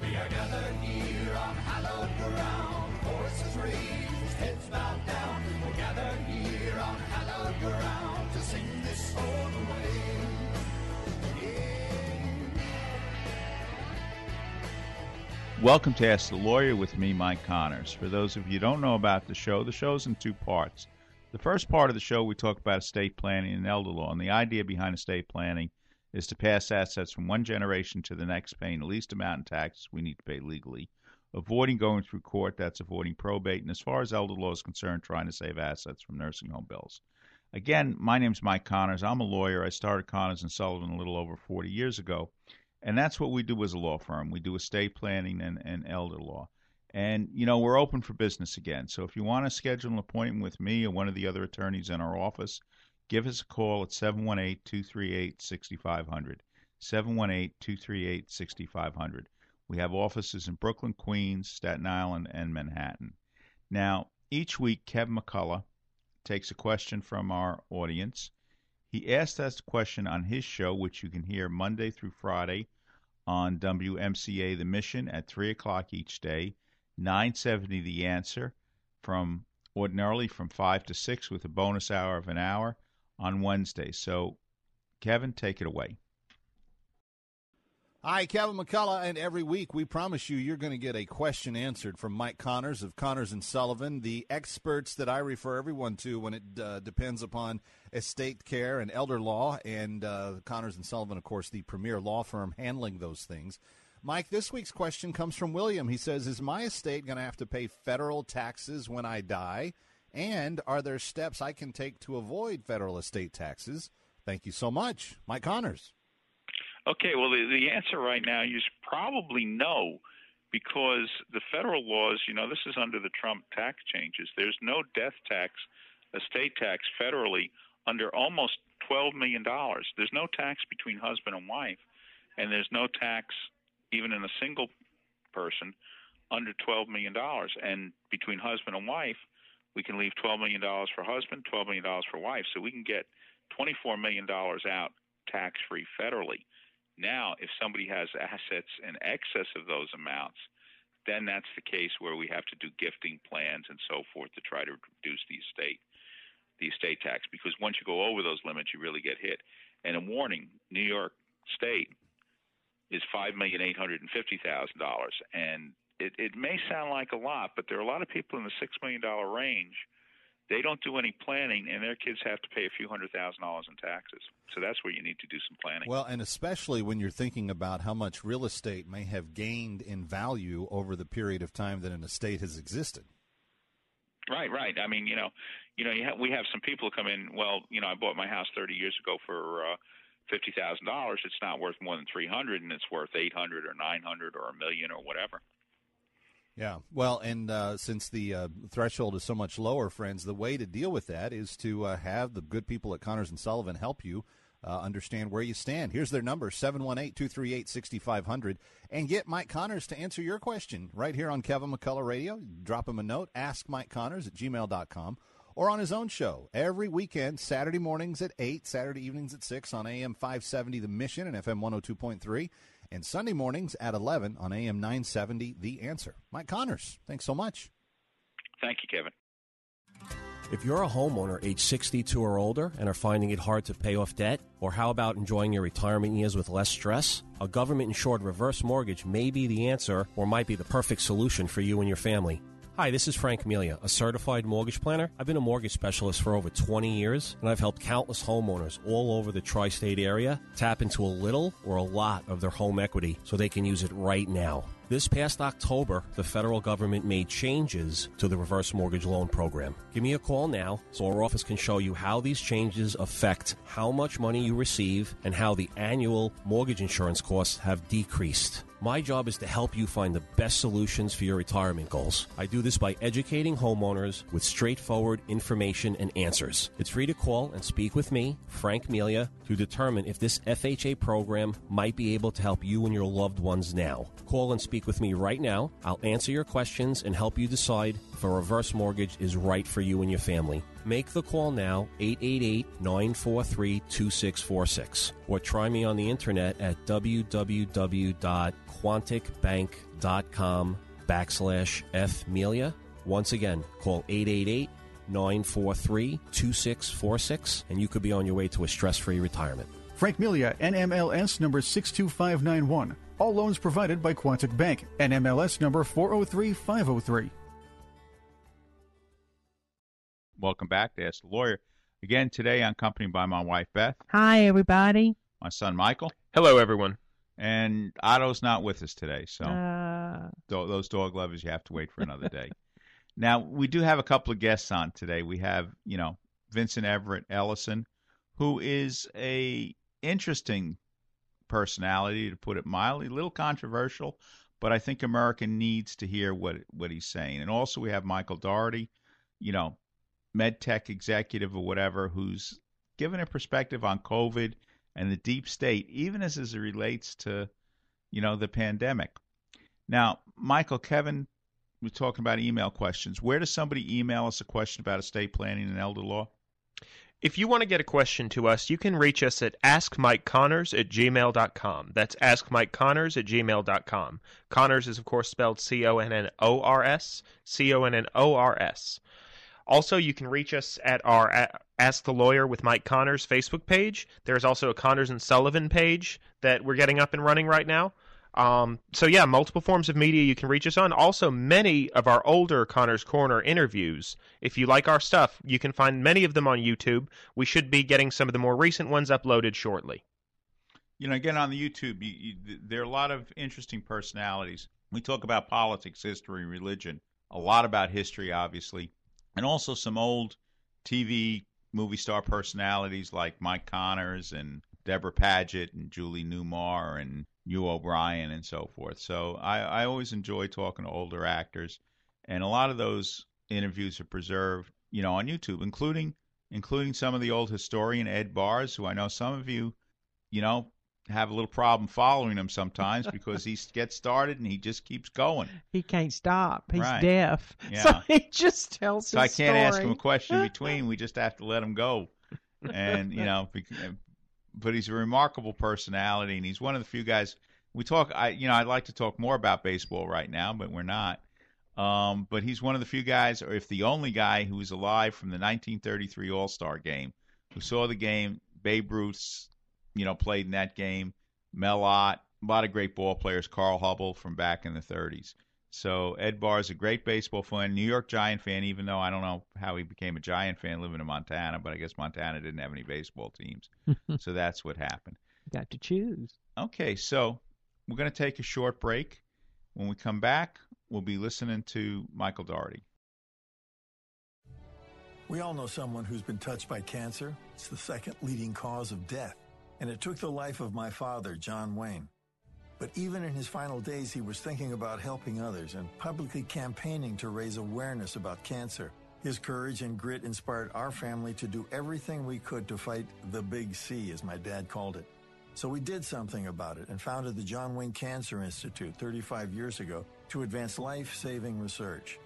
We are gathered here on hallowed ground, voices raised, heads bowed down. We're gathered here on hallowed ground to sing this song away. Welcome to Ask the Lawyer with me, Mike Connors. For those of you don't know about the show, the show's in two parts. The first part of the show, we talk about estate planning and elder law, and the idea behind estate planning is to pass assets from one generation to the next, paying the least amount in taxes we need to pay legally, avoiding going through court, that's avoiding probate, and as far as elder law is concerned, trying to save assets from nursing home bills. Again, my name's Mike Connors. I'm a lawyer. I started Connors and Sullivan a little over 40 years ago. And that's what we do as a law firm. We do estate planning and, and elder law. And, you know, we're open for business again. So if you want to schedule an appointment with me or one of the other attorneys in our office, give us a call at 718 238 6500. 718 238 6500. We have offices in Brooklyn, Queens, Staten Island, and Manhattan. Now, each week, Kev McCullough takes a question from our audience. He asked us a question on his show, which you can hear Monday through Friday on WMCA The Mission at 3 o'clock each day, 970 The Answer, from ordinarily from 5 to 6 with a bonus hour of an hour on Wednesday. So, Kevin, take it away. Hi, Kevin McCullough, and every week we promise you you're going to get a question answered from Mike Connors of Connors and Sullivan, the experts that I refer everyone to when it uh, depends upon estate care and elder law, and uh, Connors and Sullivan, of course, the premier law firm handling those things. Mike, this week's question comes from William. He says, "Is my estate going to have to pay federal taxes when I die? And are there steps I can take to avoid federal estate taxes?" Thank you so much, Mike Connors. Okay, well, the, the answer right now is probably no, because the federal laws, you know, this is under the Trump tax changes. There's no death tax, estate tax federally under almost $12 million. There's no tax between husband and wife, and there's no tax even in a single person under $12 million. And between husband and wife, we can leave $12 million for husband, $12 million for wife. So we can get $24 million out tax free federally. Now, if somebody has assets in excess of those amounts, then that's the case where we have to do gifting plans and so forth to try to reduce the estate the estate tax because once you go over those limits you really get hit. And a warning, New York State is five million eight hundred and fifty thousand dollars. And it, it may sound like a lot, but there are a lot of people in the six million dollar range they don't do any planning, and their kids have to pay a few hundred thousand dollars in taxes. So that's where you need to do some planning. Well, and especially when you're thinking about how much real estate may have gained in value over the period of time that an estate has existed. Right, right. I mean, you know, you know, you have, we have some people come in. Well, you know, I bought my house 30 years ago for uh, fifty thousand dollars. It's not worth more than three hundred, and it's worth eight hundred or nine hundred or a million or whatever. Yeah, well, and uh, since the uh, threshold is so much lower, friends, the way to deal with that is to uh, have the good people at Connors and Sullivan help you uh, understand where you stand. Here's their number 718 238 6500 and get Mike Connors to answer your question right here on Kevin McCullough Radio. Drop him a note, ask Mike Connors at gmail.com or on his own show every weekend, Saturday mornings at 8, Saturday evenings at 6 on AM 570 The Mission and FM 102.3 and Sunday mornings at 11 on AM 970 The Answer. Mike Connors, thanks so much. Thank you, Kevin. If you're a homeowner age 62 or older and are finding it hard to pay off debt, or how about enjoying your retirement years with less stress? A government insured reverse mortgage may be the answer or might be the perfect solution for you and your family. Hi, this is Frank Melia, a certified mortgage planner. I've been a mortgage specialist for over 20 years, and I've helped countless homeowners all over the tri state area tap into a little or a lot of their home equity so they can use it right now. This past October, the federal government made changes to the reverse mortgage loan program. Give me a call now so our office can show you how these changes affect how much money you receive and how the annual mortgage insurance costs have decreased. My job is to help you find the best solutions for your retirement goals. I do this by educating homeowners with straightforward information and answers. It's free to call and speak with me, Frank Melia, to determine if this FHA program might be able to help you and your loved ones now. Call and speak with me right now. I'll answer your questions and help you decide if a reverse mortgage is right for you and your family. Make the call now, 888 943 2646, or try me on the internet at www.quonticbank.com backslash fmelia. Once again, call 888 943 2646, and you could be on your way to a stress free retirement. Frank Melia, NMLS number 62591. All loans provided by Quontic Bank, NMLS number 403503. Welcome back to Ask the Lawyer. Again, today I'm accompanied by my wife Beth, Hi, everybody. my son Michael, Hello, everyone. And Otto's not with us today, so Uh, those dog lovers you have to wait for another day. now we do have a couple of guests on today. We have you know Vincent Everett Ellison, who is a interesting personality to put it mildly, a little controversial, but I think America needs to hear what what he's saying. And also we have Michael Daugherty, you know, med tech executive or whatever, who's given a perspective on COVID and the deep state, even as, it relates to, you know, the pandemic. Now, Michael, Kevin, we're talking about email questions. Where does somebody email us a question about estate planning and elder law? If you want to get a question to us, you can reach us at askmikeconnors at gmail.com. That's askmikeconnors at gmail.com. Connors is, of course, spelled C O N N O R S. C O N N O R S. Also, you can reach us at our Ask the Lawyer with Mike Connors Facebook page. There's also a Connors and Sullivan page that we're getting up and running right now. Um, so yeah, multiple forms of media you can reach us on. Also, many of our older Connors Corner interviews. If you like our stuff, you can find many of them on YouTube. We should be getting some of the more recent ones uploaded shortly. You know, again on the YouTube, you, you, there are a lot of interesting personalities. We talk about politics, history, religion, a lot about history, obviously, and also some old TV movie star personalities like Mike Connors and Debra Paget and Julie Newmar and Hugh O'Brian and so forth. So I, I always enjoy talking to older actors, and a lot of those interviews are preserved, you know, on YouTube, including including some of the old historian Ed Bars, who I know some of you, you know, have a little problem following him sometimes because he gets started and he just keeps going. he can't stop. He's Right. deaf. Yeah. So he just tells So I can't ask him a question in between. We just have to let him go. And, you know, but he's a remarkable personality and he's one of the few guys we talk I you know, I'd like to talk more about baseball right now, but we're not. Um, but he's one of the few guys, or if the only guy who was alive from the 1933 All Star game, who saw the game. Babe Ruth's, you know, played in that game. Mel Ott, a lot of great ball players. Carl Hubbell from back in the 30s. So Ed Barr is a great baseball fan, New York Giant fan. Even though I don't know how he became a Giant fan living in Montana, but I guess Montana didn't have any baseball teams, so that's what happened. Got to choose. Okay, so we're going to take a short break. When we come back, we'll be listening to Michael Daugherty. We all know someone who's been touched by cancer. It's the second leading cause of death. And it took the life of my father, John Wayne. But even in his final days, he was thinking about helping others and publicly campaigning to raise awareness about cancer. His courage and grit inspired our family to do everything we could to fight the big C, as my dad called it. So we did something about it and founded the John Wayne Cancer Institute 35 years ago to advance life-saving research.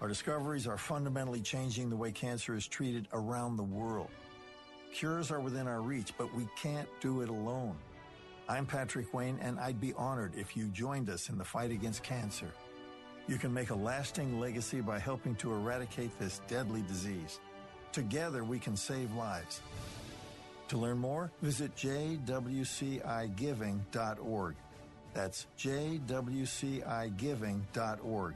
Our discoveries are fundamentally changing the way cancer is treated around the world. Cures are within our reach, but we can't do it alone. I'm Patrick Wayne, and I'd be honored if you joined us in the fight against cancer. You can make a lasting legacy by helping to eradicate this deadly disease. Together we can save lives. To learn more, visit jwcigiving.org. That's jwcigiving.org.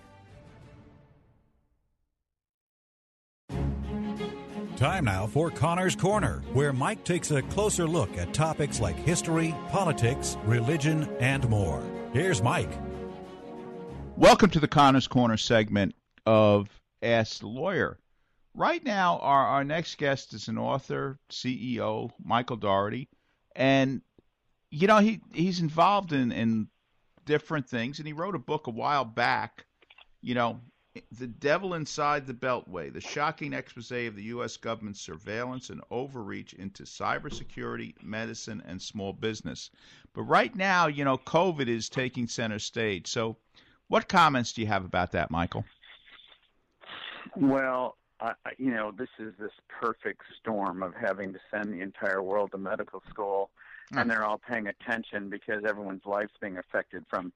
Time now for Connor's Corner, where Mike takes a closer look at topics like history, politics, religion, and more. Here's Mike. Welcome to the Connor's Corner segment of Ask the Lawyer. Right now, our, our next guest is an author, CEO, Michael Daugherty, and you know he he's involved in in different things, and he wrote a book a while back. You know, the devil inside the Beltway: the shocking expose of the U.S. government's surveillance and overreach into cybersecurity, medicine, and small business. But right now, you know, COVID is taking center stage. So, what comments do you have about that, Michael? Well, uh, you know, this is this perfect storm of having to send the entire world to medical school, and they're all paying attention because everyone's life's being affected from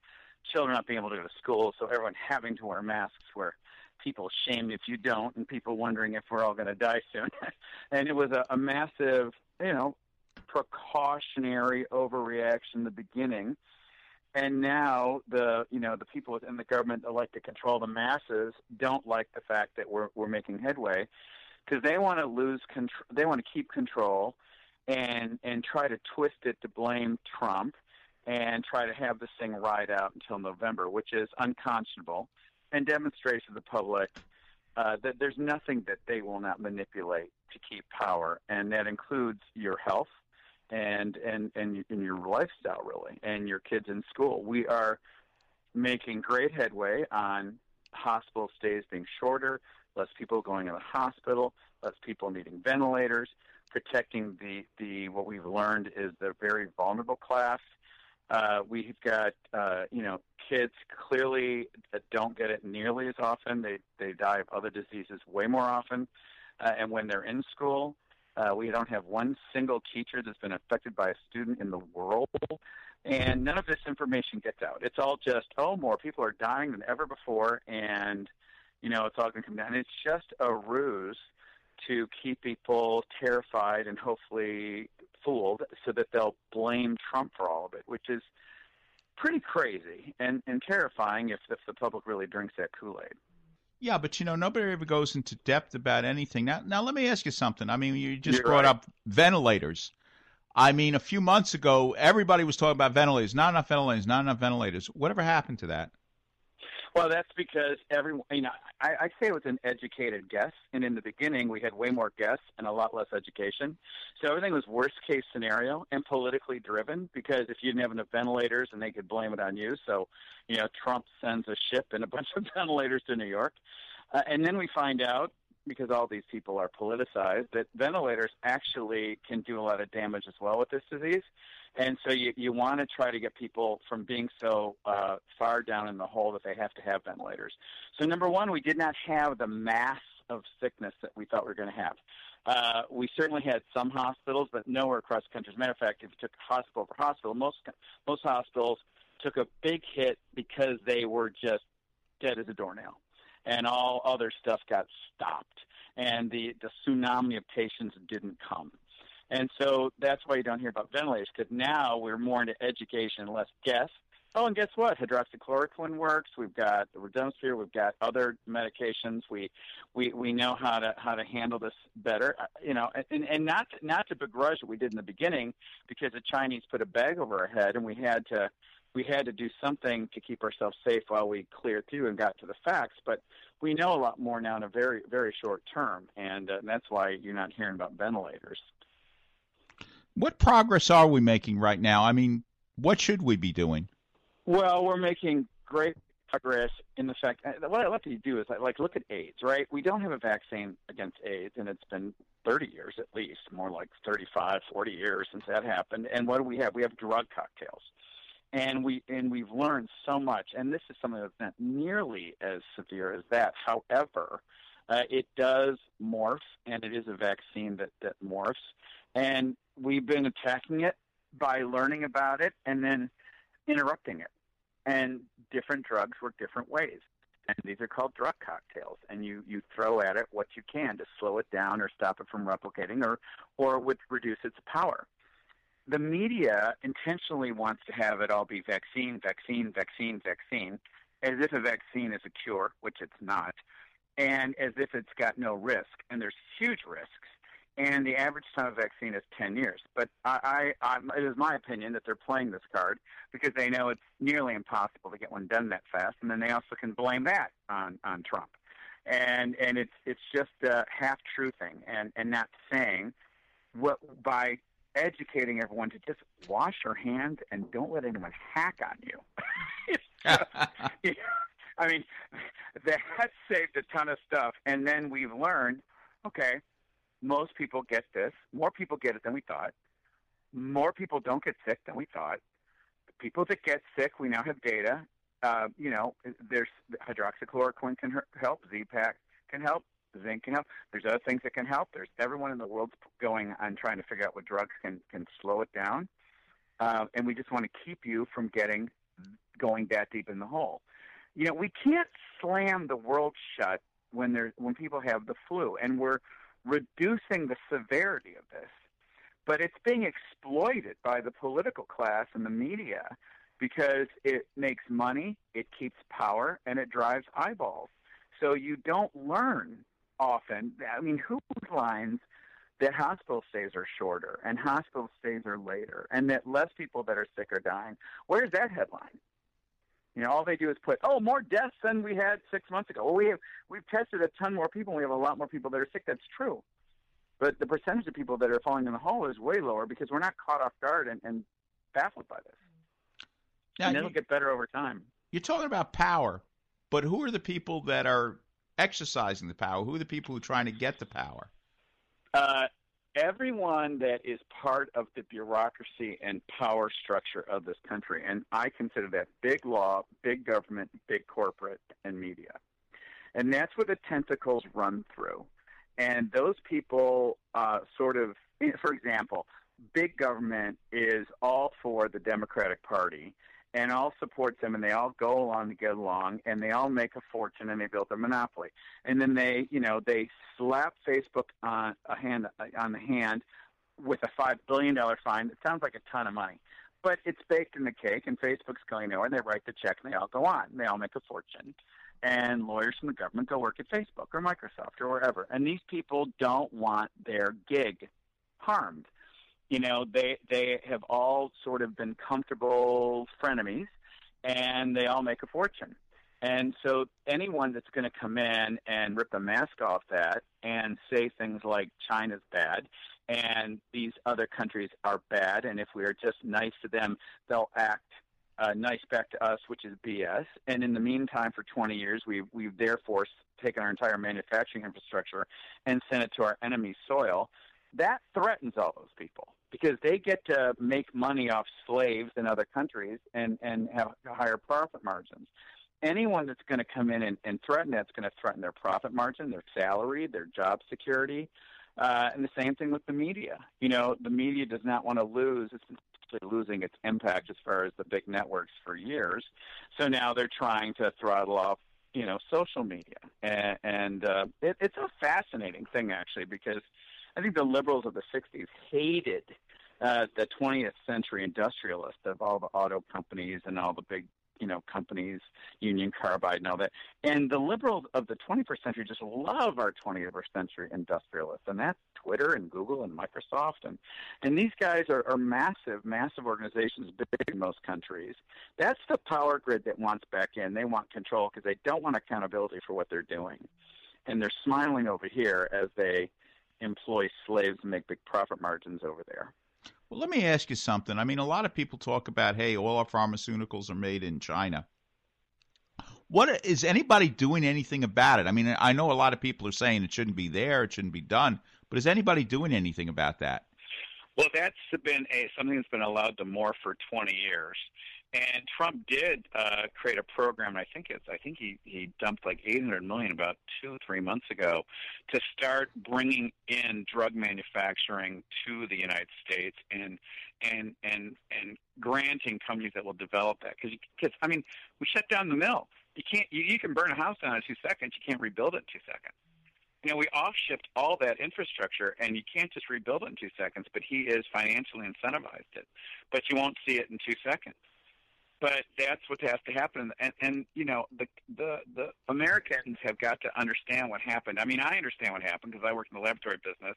children not being able to go to school, so everyone having to wear masks where people shamed if you don't, and people wondering if we're all going to die soon. and it was a, a massive, you know, precautionary overreaction in the beginning and now the you know the people within the government that like to control the masses don't like the fact that we're we're making headway because they want to lose control they want to keep control and and try to twist it to blame Trump and try to have this thing ride out until November which is unconscionable and demonstrates to the public uh, that there's nothing that they will not manipulate to keep power and that includes your health and and and in your lifestyle really and your kids in school. We are making great headway on hospital stays being shorter, less people going to the hospital, less people needing ventilators, protecting the the what we've learned is the very vulnerable class. Uh, we've got uh, you know kids clearly that don't get it nearly as often. They they die of other diseases way more often, uh, and when they're in school, uh, we don't have one single teacher that's been affected by a student in the world. And none of this information gets out. It's all just, oh, more people are dying than ever before, and, you know, it's all going to come down. It's just a ruse to keep people terrified and hopefully fooled so that they'll blame Trump for all of it, which is pretty crazy and, and terrifying if, if the public really drinks that Kool Aid. Yeah, but you know, nobody ever goes into depth about anything. Now, now let me ask you something. I mean, you just You're brought right. up ventilators. I mean, a few months ago, everybody was talking about ventilators. Not enough ventilators. Not enough ventilators. Whatever happened to that? Well, that's because everyone, you know, I, I say it was an educated guess. And in the beginning, we had way more guess and a lot less education. So everything was worst case scenario and politically driven because if you didn't have enough ventilators and they could blame it on you. So, you know, Trump sends a ship and a bunch of ventilators to New York. Uh, and then we find out, because all these people are politicized, that ventilators actually can do a lot of damage as well with this disease. And so you, you want to try to get people from being so uh, far down in the hole that they have to have ventilators. So, number one, we did not have the mass of sickness that we thought we were going to have. Uh, we certainly had some hospitals, but nowhere across the country. As a matter of fact, if you took hospital for hospital, most most hospitals took a big hit because they were just dead as a doornail, and all other stuff got stopped, and the the tsunami of patients didn't come. And so that's why you don't hear about ventilators, because now we're more into education and less guess. Oh, and guess what? Hydroxychloroquine works. We've got the Remdesivir. We've got other medications. We we we know how to how to handle this better. Uh, You know, and and not not to begrudge what we did in the beginning, because the Chinese put a bag over our head, and we had to we had to do something to keep ourselves safe while we cleared through and got to the facts. But we know a lot more now in a very very short term, and, uh, and that's why you're not hearing about ventilators. What progress are we making right now? I mean, what should we be doing? Well, we're making great progress in the fact. uh, What I love to do is like, like look at AIDS, right? We don't have a vaccine against AIDS, and it's been 30 years at least, more like 35, 40 years since that happened. And what do we have? We have drug cocktails, and we and we've learned so much. And this is something that's not nearly as severe as that. However, uh, it does morph, and it is a vaccine that that morphs. And we've been attacking it by learning about it and then interrupting it. And different drugs work different ways. and these are called drug cocktails. And you you throw at it what you can to slow it down or stop it from replicating, or or would reduce its power. The media intentionally wants to have it all be vaccine, vaccine, vaccine, vaccine, as if a vaccine is a cure, which it's not, and as if it's got no risk. And there's huge risks and the average time of vaccine is 10 years. But I, I, I, it is my opinion that they're playing this card because they know it's nearly impossible to get one done that fast, and then they also can blame that on on Trump. And and it's it's just a half truthing and and not saying what by educating everyone to just wash your hands and don't let anyone hack on you. I mean, that saved a ton of stuff. And then we've learned, okay, most people get this. More people get it than we thought. More people don't get sick than we thought. The people that get sick, we now have data. Uh, you know, there's hydroxychloroquine can help, Z-Pak can help, zinc can help. There's other things that can help. There's everyone in the world's going on trying to figure out what drugs can can slow it down. Uh, and we just want to keep you from getting going that deep in the hole. You know, we can't slam the world shut when there's when people have the flu, and we're reducing the severity of this. But it's being exploited by the political class and the media because it makes money, it keeps power, and it drives eyeballs. So you don't learn often. I mean, who lines that hospital stays are shorter and hospital stays are later, and that less people that are sick are dying? Where's that headline? You know, all they do is put, oh, more deaths than we had six months ago. Well, we have we've tested a ton more people. and We have a lot more people that are sick. That's true, but the percentage of people that are falling in the hole is way lower because we're not caught off guard and, and baffled by this. Now, and it'll you- get better over time. You're talking about power, but who are the people that are exercising the power? Who are the people who are trying to get the power? Uh, everyone that is part of the bureaucracy and power structure of this country, and I consider that big law, big government, big corporate, and media. And that's where the tentacles run through. And those people uh, sort of, for example, big government is all for the Democratic Party and all supports them and they all go along to get along and they all make a fortune and they build their monopoly. And then they you know they slap facebook on a hand on the hand with a five billion dollar fine. It sounds like a ton of money but it's baked in the cake and facebook's going nowhere and they write the check and they all go on. And they all make a fortune. And lawyers from the government go work at facebook or microsoft or wherever. And these people don't want their gig harmed you know they they have all sort of been comfortable frenemies and they all make a fortune and so anyone that's going to come in and rip the mask off that and say things like china's bad and these other countries are bad and if we are just nice to them they'll act uh, nice back to us, which is BS. And in the meantime, for 20 years, we've, we've therefore taken our entire manufacturing infrastructure and sent it to our enemy's soil. That threatens all those people because they get to make money off slaves in other countries and, and have higher profit margins. Anyone that's going to come in and, and threaten that's going to threaten their profit margin, their salary, their job security. Uh, and the same thing with the media. You know, the media does not want to lose. It's losing its impact as far as the big networks for years. So now they're trying to throttle off, you know, social media, and, and uh, it, it's a fascinating thing actually because I think the liberals of the '60s hated uh, the 20th century industrialists of all the auto companies and all the big you know companies, Union Carbide and all that. And the liberals of the 21st century just love our 21st century industrialists, and that's Twitter and Google and Microsoft and and these guys are, are massive, massive organizations, big in most countries. That's the power grid that wants back in. They want control because they don't want accountability for what they're doing, and they're smiling over here as they employ slaves and make big profit margins over there. Well, let me ask you something. I mean, a lot of people talk about, hey, all our pharmaceuticals are made in China. What is anybody doing anything about it? I mean, I know a lot of people are saying it shouldn't be there, it shouldn't be done, but is anybody doing anything about that? Well, that's been a something that's been allowed to morph for 20 years. And Trump did uh, create a program. I think it's. I think he he dumped like 800 million about two three months ago to start bringing in drug manufacturing to the United States and and and and granting companies that will develop that. Because because I mean, we shut down the mill. You can't. You, you can burn a house down in two seconds. You can't rebuild it in two seconds. You know, we off-shipped all that infrastructure, and you can't just rebuild it in two seconds. But he is financially incentivized it, but you won't see it in two seconds. But that's what has to happen, and and you know the the the Americans have got to understand what happened. I mean, I understand what happened because I work in the laboratory business,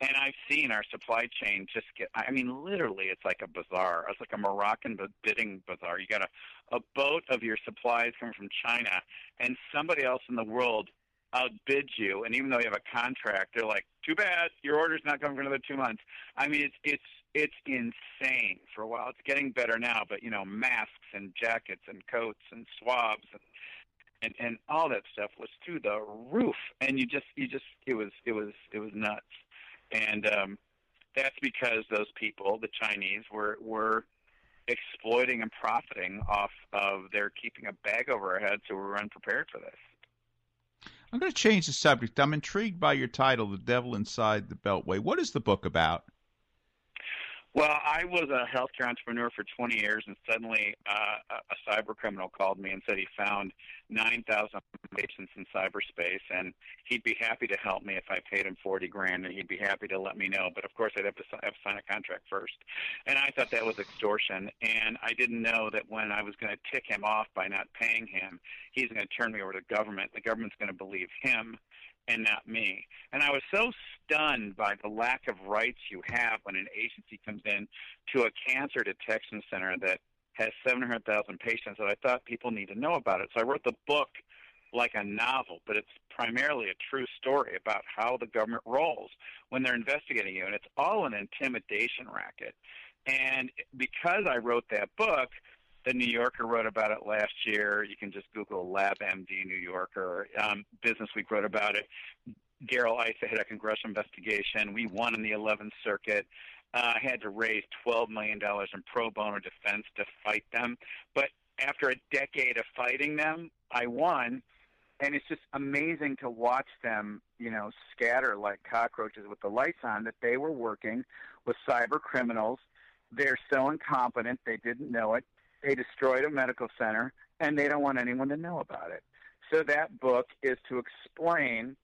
and I've seen our supply chain just get. I mean, literally, it's like a bazaar. It's like a Moroccan bidding bazaar. You got a a boat of your supplies coming from China, and somebody else in the world outbid you, and even though you have a contract, they're like, "Too bad, your order's not coming for another two months." I mean, it's it's it's insane for a while. It's getting better now, but you know, masks and jackets and coats and swabs and and and all that stuff was through the roof, and you just you just it was it was it was nuts, and um, that's because those people, the Chinese, were were exploiting and profiting off of their keeping a bag over our heads, so we were unprepared for this. I'm going to change the subject. I'm intrigued by your title, The Devil Inside the Beltway. What is the book about? Well, I was a healthcare entrepreneur for 20 years, and suddenly uh, a cyber criminal called me and said he found 9,000 patients in cyberspace, and he'd be happy to help me if I paid him 40 grand, and he'd be happy to let me know. But of course, I'd have to, have to sign a contract first. And I thought that was extortion, and I didn't know that when I was going to tick him off by not paying him, he's going to turn me over to government. The government's going to believe him and not me. And I was so stunned by the lack of rights you have when an agency comes in to a cancer detection center that has 700,000 patients that I thought people need to know about it. So I wrote the book like a novel, but it's primarily a true story about how the government rolls when they're investigating you. And it's all an intimidation racket. And because I wrote that book, the New Yorker wrote about it last year. You can just Google LabMD New Yorker. Um, Business Week wrote about it. Darrell Issa had a congressional investigation. We won in the 11th Circuit. Uh, I had to raise $12 million in pro bono defense to fight them. But after a decade of fighting them, I won. And it's just amazing to watch them, you know, scatter like cockroaches with the lights on that they were working with cyber criminals. They're so incompetent, they didn't know it they destroyed a medical center, and they don't want anyone to know about it. So that book is to explain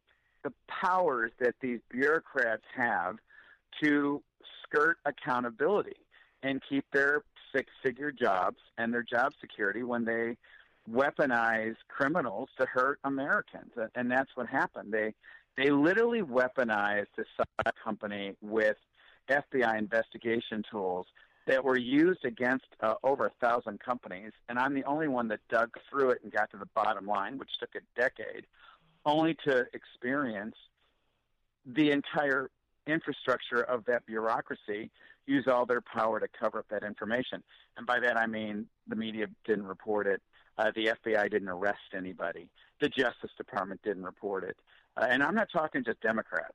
the powers that these bureaucrats have to skirt accountability and keep their six figure jobs and their job security when they weaponize criminals to hurt Americans. And that's what happened. They they literally weaponized the company with FBI investigation tools that were used against uh, over a thousand companies, and I'm the only one that dug through it and got to the bottom line, which took a decade, only to experience the entire infrastructure of that bureaucracy use all their power to cover up that information. And by that I mean the media didn't report it, uh, the FBI didn't arrest anybody, the Justice Department didn't report it, uh, and I'm not talking just Democrats.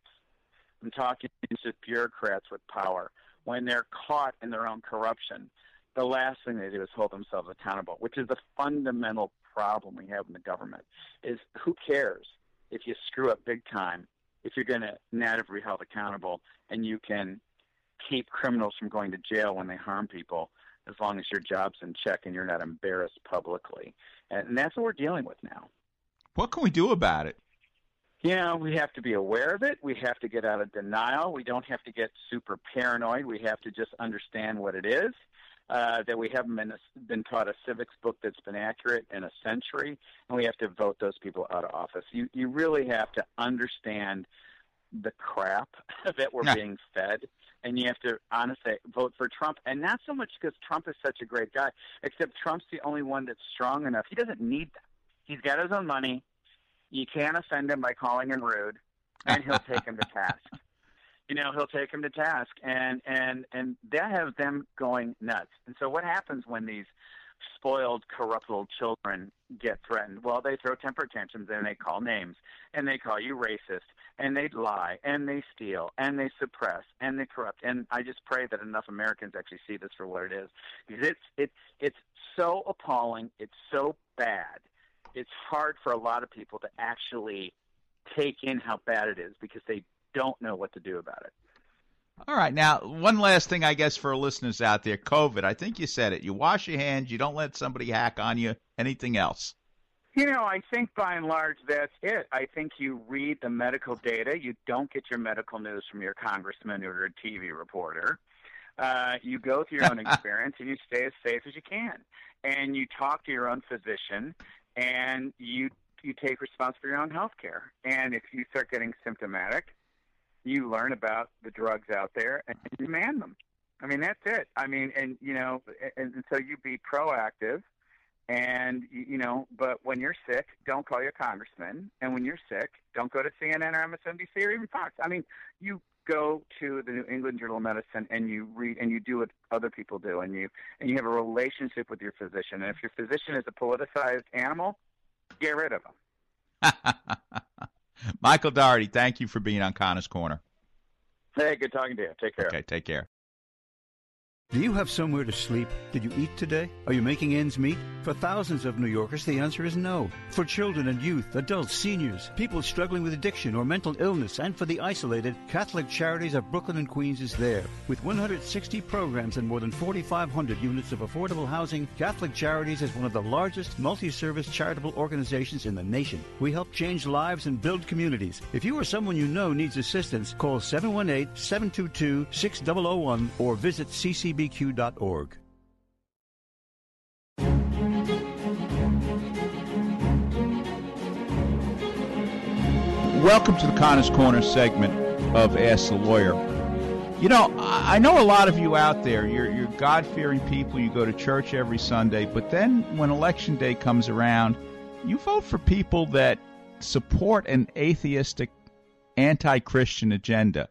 I'm talking just bureaucrats with power when they're caught in their own corruption, the last thing they do is hold themselves accountable, which is the fundamental problem we have in the government. Is who cares if you screw up big time if you're going to not be held accountable and you can keep criminals from going to jail when they harm people as long as your job's in check and you're not embarrassed publicly. And that's what we're dealing with now. What can we do about it? You know, we have to be aware of it. We have to get out of denial. We don't have to get super paranoid. We have to just understand what it is. Uh, that we haven't been been taught a civics book that's been accurate in a century, and we have to vote those people out of office. You you really have to understand the crap that we're yeah. being fed, and you have to honestly vote for Trump. And not so much because Trump is such a great guy, except Trump's the only one that's strong enough. He doesn't need them. He's got his own money. You can't offend him by calling him rude, and he'll take him to task. You know, he'll take him to task, and and and that has them going nuts. And so, what happens when these spoiled, corrupt little children get threatened? Well, they throw temper tantrums and they call names, and they call you racist, and they lie, and they steal, and they suppress, and they corrupt. And I just pray that enough Americans actually see this for what it is, because it's it's it's so appalling, it's so bad it's hard for a lot of people to actually take in how bad it is because they don't know what to do about it. All right. Now, one last thing, I guess, for listeners out there COVID. I think you said it. You wash your hands. You don't let somebody hack on you. Anything else? You know, I think by and large that's it. I think you read the medical data. You don't get your medical news from your congressman or your TV reporter. Uh, you go through your own experience and you stay as safe as you can. And you talk to your own physician and you you take responsibility for your own health care. And if you start getting symptomatic, you learn about the drugs out there and man them. I mean, that's it. I mean, and you know, and, and so you be proactive and you know, but when you're sick, don't call your congressman. And when you're sick, don't go to CNN or MSNBC or even Fox. I mean, you go to the New England Journal of Medicine and you read and you do what other people do, and you and you have a relationship with your physician. And if your physician is a politicized animal, get rid of him. Michael Daugherty, thank you for being on Connor's Corner. Hey, good talking to you. Take care. Okay, take care. Do you have somewhere to sleep? Did you eat today? Are you making ends meet? For thousands of New Yorkers, the answer is no. For children and youth, adults, seniors, people struggling with addiction or mental illness, and for the isolated, Catholic Charities of Brooklyn and Queens is there. With 160 programs and more than 4,500 units of affordable housing, Catholic Charities is one of the largest multi-service charitable organizations in the nation. We help change lives and build communities. If you or someone you know needs assistance, call 718-722-6001 or visit ccbq.org. Welcome to the Connor's Corner segment of Ask the Lawyer. You know, I I know a lot of you out there, you're, you're God fearing people, you go to church every Sunday, but then when election day comes around, you vote for people that support an atheistic, anti Christian agenda.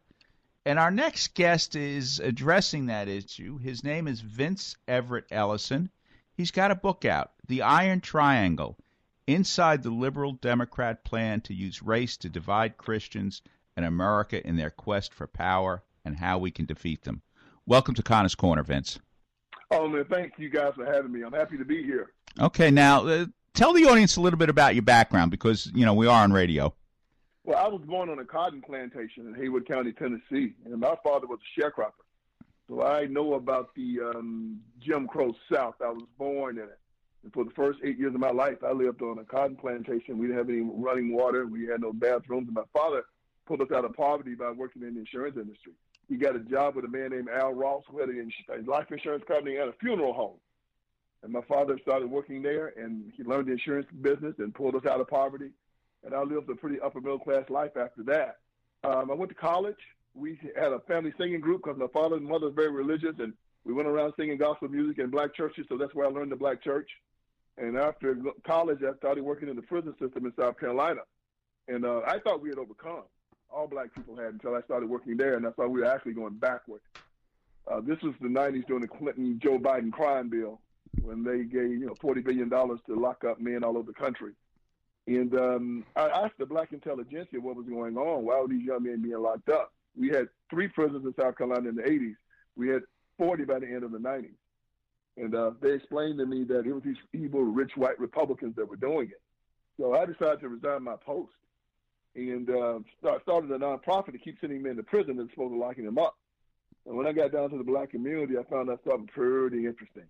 And our next guest is addressing that issue. His name is Vince Everett Ellison. He's got a book out, The Iron Triangle Inside the Liberal Democrat Plan to Use Race to Divide Christians and America in Their Quest for Power and How We Can Defeat Them. Welcome to Connor's Corner, Vince. Oh man, thank you guys for having me. I'm happy to be here. Okay, now uh, tell the audience a little bit about your background because, you know, we are on radio. Well, I was born on a cotton plantation in Haywood County, Tennessee, and my father was a sharecropper. So I know about the um, Jim Crow South. I was born in it. And for the first eight years of my life, I lived on a cotton plantation. We didn't have any running water. We had no bathrooms. And my father pulled us out of poverty by working in the insurance industry. He got a job with a man named Al Ross, who had a a life insurance company and a funeral home. And my father started working there, and he learned the insurance business and pulled us out of poverty. And I lived a pretty upper middle class life after that. Um, I went to college. We had a family singing group because my father and mother were very religious, and we went around singing gospel music in black churches. So that's where I learned the black church. And after college, I started working in the prison system in South Carolina. And uh, I thought we had overcome. All black people had until I started working there, and I thought we were actually going backward. Uh, this was the 90s during the Clinton Joe Biden crime bill when they gave you know 40 billion dollars to lock up men all over the country. And um, I asked the black intelligentsia what was going on. Why were these young men being locked up? We had three prisons in South Carolina in the 80s. We had 40 by the end of the 90s. And uh, they explained to me that it was these evil, rich white Republicans that were doing it. So I decided to resign my post and uh, start, started a nonprofit to keep sending men to prison as opposed to locking them up. And when I got down to the black community, I found out something pretty interesting.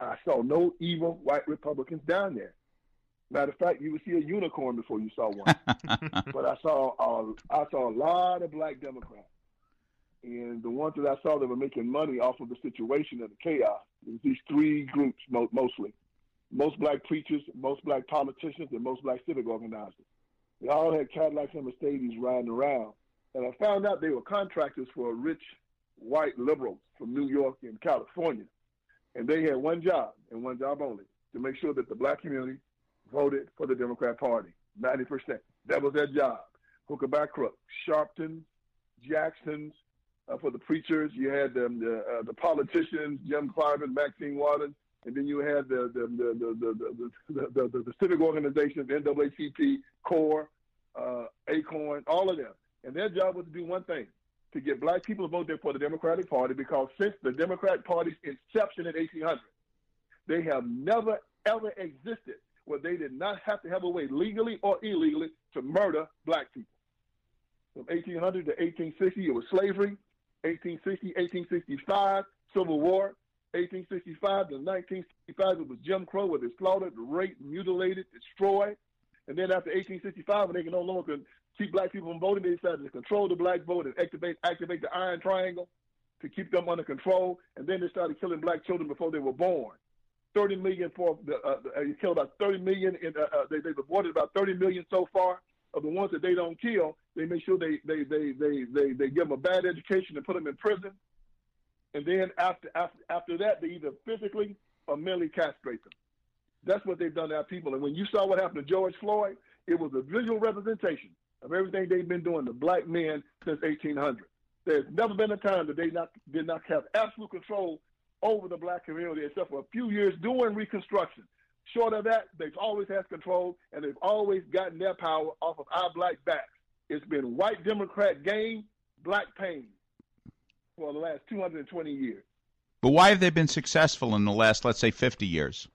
I saw no evil white Republicans down there. Matter of fact, you would see a unicorn before you saw one. but I saw uh, I saw a lot of black Democrats, and the ones that I saw that were making money off of the situation and the chaos. It was these three groups mo- mostly: most black preachers, most black politicians, and most black civic organizers. They all had Cadillacs and Mercedes riding around, and I found out they were contractors for a rich white liberals from New York and California, and they had one job and one job only: to make sure that the black community voted for the Democrat Party. 90%. That was their job. Hooker by crook. Sharpton, Jackson's, uh, for the preachers. You had um, the, uh, the politicians, Jim Clyburn, Maxine Waters, and then you had the the the the the, the, the, civic organizations, NAACP, CORE, uh, ACORN, all of them. And their job was to do one thing, to get black people to vote there for the Democratic Party because since the Democratic Party's inception in 1800, they have never, ever existed where they did not have to have a way legally or illegally to murder black people. From 1800 to 1860, it was slavery. 1860, 1865, Civil War. 1865 to 1965, it was Jim Crow, where they slaughtered, raped, mutilated, destroyed. And then after 1865, when they can no longer keep black people from voting, they decided to control the black vote and activate activate the Iron Triangle to keep them under control. And then they started killing black children before they were born. 30 million for the, uh, uh, you killed about 30 million. In, uh, uh, they, they've aborted about 30 million so far. Of the ones that they don't kill, they make sure they they they they they, they give them a bad education and put them in prison. And then after after after that, they either physically or mentally castrate them. That's what they've done to our people. And when you saw what happened to George Floyd, it was a visual representation of everything they've been doing to black men since 1800. There's never been a time that they not did not have absolute control over the black community, except for a few years doing Reconstruction. Short of that, they've always had control, and they've always gotten their power off of our black backs. It's been white Democrat gain, black pain for the last 220 years But why have they been successful in the last, let's say, 50 years?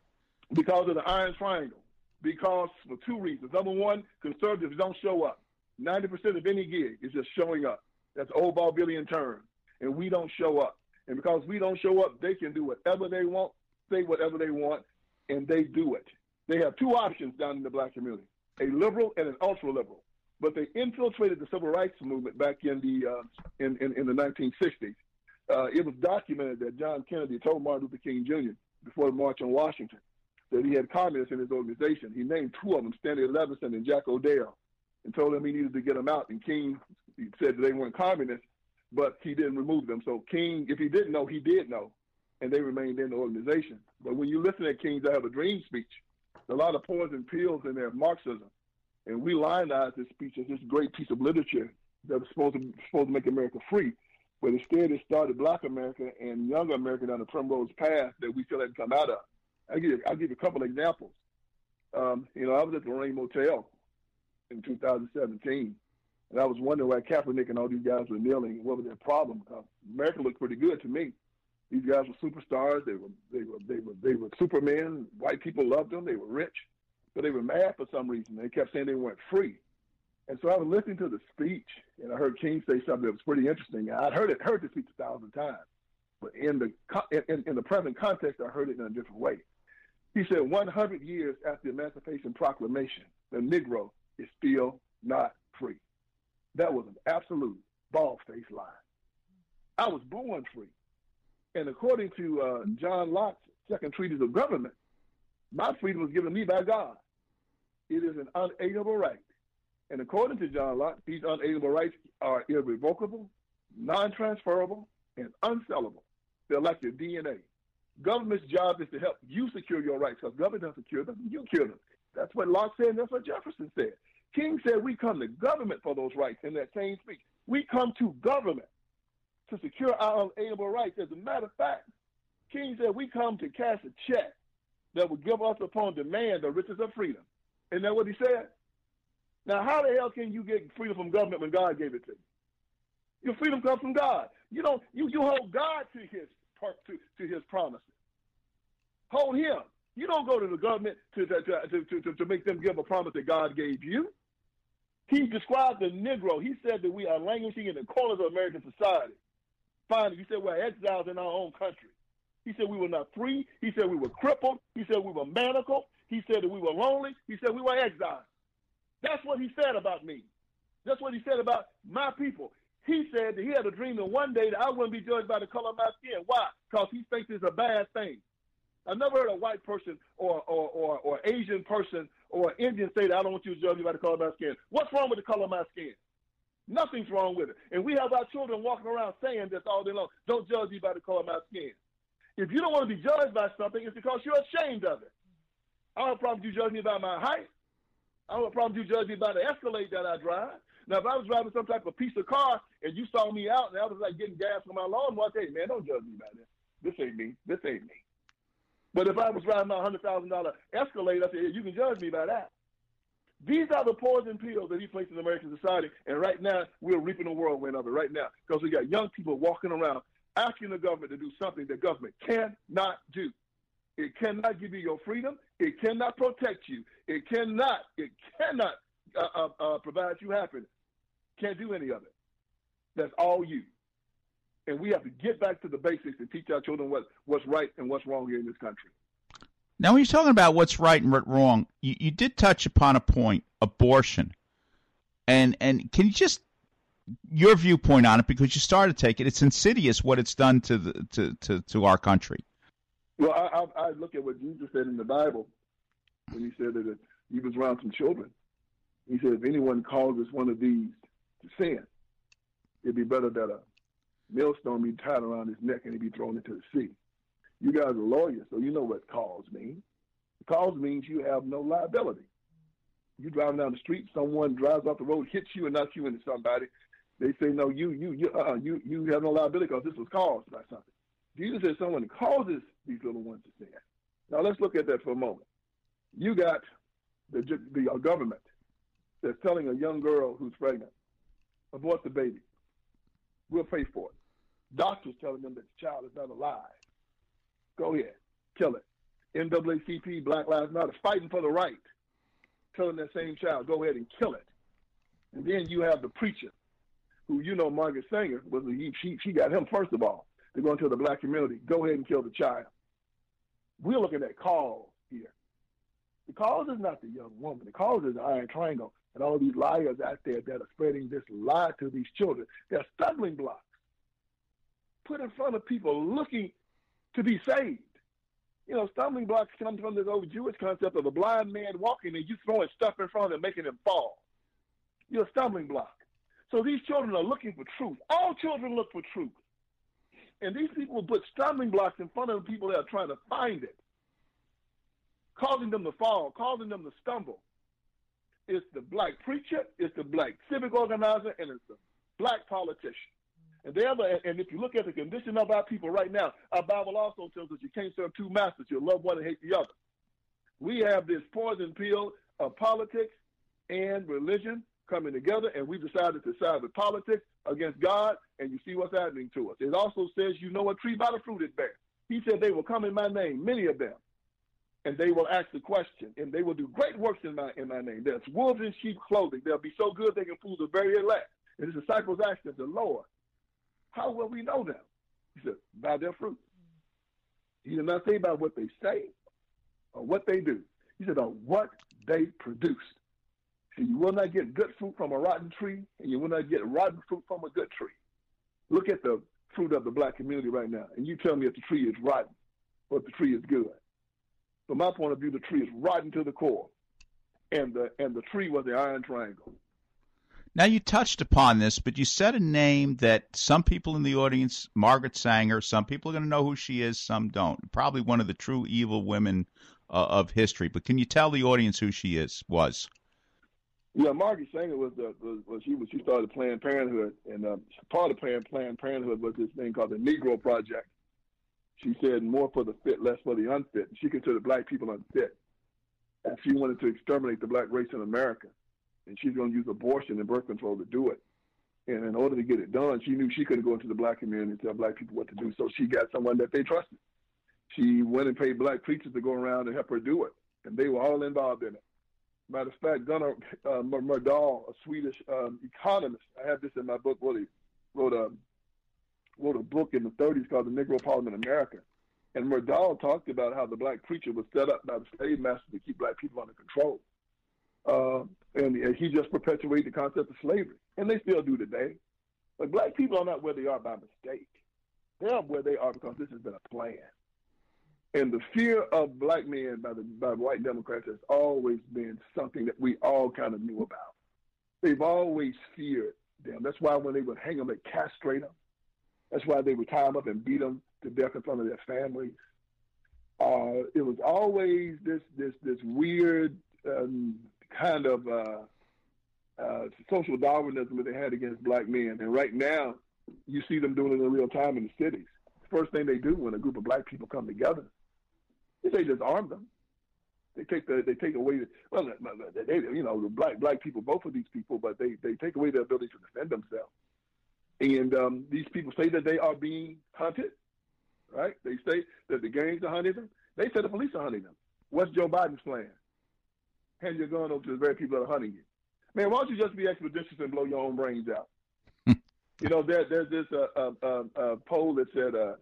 because of the Iron Triangle. Because for two reasons. Number one, conservatives don't show up. 90% of any gig is just showing up. That's old Baubilian term. And we don't show up. And because we don't show up, they can do whatever they want, say whatever they want, and they do it. They have two options down in the black community a liberal and an ultra liberal. But they infiltrated the civil rights movement back in the uh, in, in, in the 1960s. Uh, it was documented that John Kennedy told Martin Luther King Jr. before the March on Washington that he had communists in his organization. He named two of them, Stanley Levison and Jack O'Dell, and told him he needed to get them out. And King said they weren't communists, but he didn't remove them. So King, if he didn't know, he did know, and they remained in the organization. But when you listen to King's I Have a Dream speech, a lot of poison pills in there of Marxism. And we lionize this speech as this great piece of literature that was supposed to supposed to make America free. But instead, it started Black America and younger America down the primrose path that we still haven't come out of. I'll give you, I'll give a couple of examples. Um, you know, I was at the Lorraine Motel in 2017, and I was wondering why Kaepernick and all these guys were kneeling. What was their problem? Uh, America looked pretty good to me. These guys were superstars. They were they were they were they were supermen. White people loved them. They were rich, but they were mad for some reason. They kept saying they weren't free. And so I was listening to the speech, and I heard King say something that was pretty interesting. I'd heard it heard the speech a thousand times, but in the in, in the present context, I heard it in a different way. He said, 100 years after the Emancipation Proclamation, the Negro is still not free. That was an absolute bald-faced lie. I was born free. And according to uh, John Locke's Second Treatise of Government, my freedom was given me by God. It is an unalienable right. And according to John Locke, these unalienable rights are irrevocable, non-transferable, and unsellable. They're like your DNA. Government's job is to help you secure your rights because government doesn't secure them, you secure them. That's what Locke said, and that's what Jefferson said. King said we come to government for those rights in that same speech. We come to government to secure our unalienable rights. As a matter of fact, King said we come to cast a check that will give us upon demand the riches of freedom. Isn't that what he said? Now, how the hell can you get freedom from government when God gave it to you? Your freedom comes from God. You don't. You you hold God to His to, to His promises. Hold Him. You don't go to the government to to, to, to, to, to make them give a promise that God gave you. He described the Negro. He said that we are languishing in the corners of American society. Finally, he said we're exiles in our own country. He said we were not free. He said we were crippled. He said we were manacled. He said that we were lonely. He said we were exiled. That's what he said about me. That's what he said about my people. He said that he had a dream that one day that I wouldn't be judged by the color of my skin. Why? Because he thinks it's a bad thing. I never heard a white person or, or, or, or Asian person or Indian say that I don't want you to judge me by the color of my skin. What's wrong with the color of my skin? Nothing's wrong with it. And we have our children walking around saying this all day long. Don't judge me by the color of my skin. If you don't want to be judged by something, it's because you're ashamed of it. I don't have a problem you judge me by my height. I don't have a problem you judge me by the Escalade that I drive. Now, if I was driving some type of piece of car and you saw me out and I was like getting gas on my lawnmower, I'd say, man, don't judge me by this. This ain't me. This ain't me. But if I was riding my hundred thousand dollar Escalade, I said, you can judge me by that. These are the poison pills that he placed in American society, and right now we're reaping the whirlwind of it right now because we got young people walking around asking the government to do something the government cannot do. It cannot give you your freedom. It cannot protect you. It cannot. It cannot uh, uh, uh, provide you happiness. Can't do any of it. That's all you. And we have to get back to the basics and teach our children what what's right and what's wrong here in this country. Now, when you're talking about what's right and what's wrong, you, you did touch upon a point: abortion. And and can you just your viewpoint on it because you started to take it? It's insidious what it's done to the to to, to our country. Well, I, I, I look at what Jesus said in the Bible when he said that he was around some children. He said, if anyone causes one of these to sin, it'd be better that a millstone be tied around his neck and he'd be thrown into the sea. You guys are lawyers, so you know what cause means. Cause means you have no liability. You driving down the street, someone drives off the road, hits you, and knocks you into somebody. They say, no, you, you, you, uh, you, you have no liability because this was caused by something. Jesus said someone causes these little ones to sin. Now let's look at that for a moment. You got the the uh, government that's telling a young girl who's pregnant, abort the baby. We'll pay for it. Doctors telling them that the child is not alive. Go ahead, kill it. NAACP, Black Lives Matter, fighting for the right, telling that same child, go ahead and kill it. And then you have the preacher, who you know, Margaret Sanger was she she got him first of all to go into the black community. Go ahead and kill the child. We're looking at cause here. The cause is not the young woman. The cause is the Iron Triangle and all these liars out there that are spreading this lie to these children. They're stumbling blocks put in front of people looking to be saved. You know, stumbling blocks come from this old Jewish concept of a blind man walking and you throwing stuff in front of him, making him fall. You're a stumbling block. So these children are looking for truth. All children look for truth. And these people put stumbling blocks in front of the people that are trying to find it, causing them to fall, causing them to stumble. It's the black preacher, it's the black civic organizer, and it's the black politician. And the other, and if you look at the condition of our people right now, our Bible also tells us you can't serve two masters. You'll love one and hate the other. We have this poison pill of politics and religion coming together, and we've decided to side with politics against God, and you see what's happening to us. It also says, you know a tree by the fruit it bears. He said, they will come in my name, many of them, and they will ask the question, and they will do great works in my in my name. There's wolves in sheep clothing. They'll be so good they can fool the very elect. And his disciples asked him, the Lord, how will we know them? He said, by their fruit. He did not say by what they say or what they do. He said, on what they produce. So you will not get good fruit from a rotten tree, and you will not get rotten fruit from a good tree. Look at the fruit of the black community right now, and you tell me if the tree is rotten or if the tree is good. From my point of view, the tree is rotten to the core, and the and the tree was the iron triangle. Now you touched upon this, but you said a name that some people in the audience, Margaret Sanger, some people are going to know who she is, some don't. Probably one of the true evil women uh, of history. But can you tell the audience who she is? Was? Yeah, Margaret Sanger was the was, was she she started Planned Parenthood, and uh, part of Planned Planned Parenthood was this thing called the Negro Project. She said more for the fit, less for the unfit. She considered black people unfit, and she wanted to exterminate the black race in America, and she's going to use abortion and birth control to do it. And in order to get it done, she knew she couldn't go into the black community and tell black people what to do. So she got someone that they trusted. She went and paid black preachers to go around and help her do it, and they were all involved in it. Matter of fact, Gunnar uh, Myrdal, a Swedish um, economist, I have this in my book. A wrote a wrote a book in the 30s called The Negro Problem in America, and Myrdal talked about how the black preacher was set up by the slave master to keep black people under control, uh, and, and he just perpetuated the concept of slavery, and they still do today. But black people are not where they are by mistake; they are where they are because this has been a plan. And the fear of black men by the by white Democrats has always been something that we all kind of knew about. They've always feared them. That's why when they would hang them, they castrate them. That's why they would tie them up and beat them to death in front of their families. Uh, it was always this this this weird um, kind of uh, uh, social Darwinism that they had against black men. And right now, you see them doing it in real time in the cities. First thing they do when a group of black people come together is they disarm them. They take the they take away the, well they you know the black black people both of these people but they they take away their ability to defend themselves and um, these people say that they are being hunted right they say that the gangs are hunting them they say the police are hunting them what's Joe Biden's plan hand your gun over to the very people that are hunting you man why don't you just be expeditious and blow your own brains out You know, there, there's this uh, uh, uh, uh, poll that said, uh,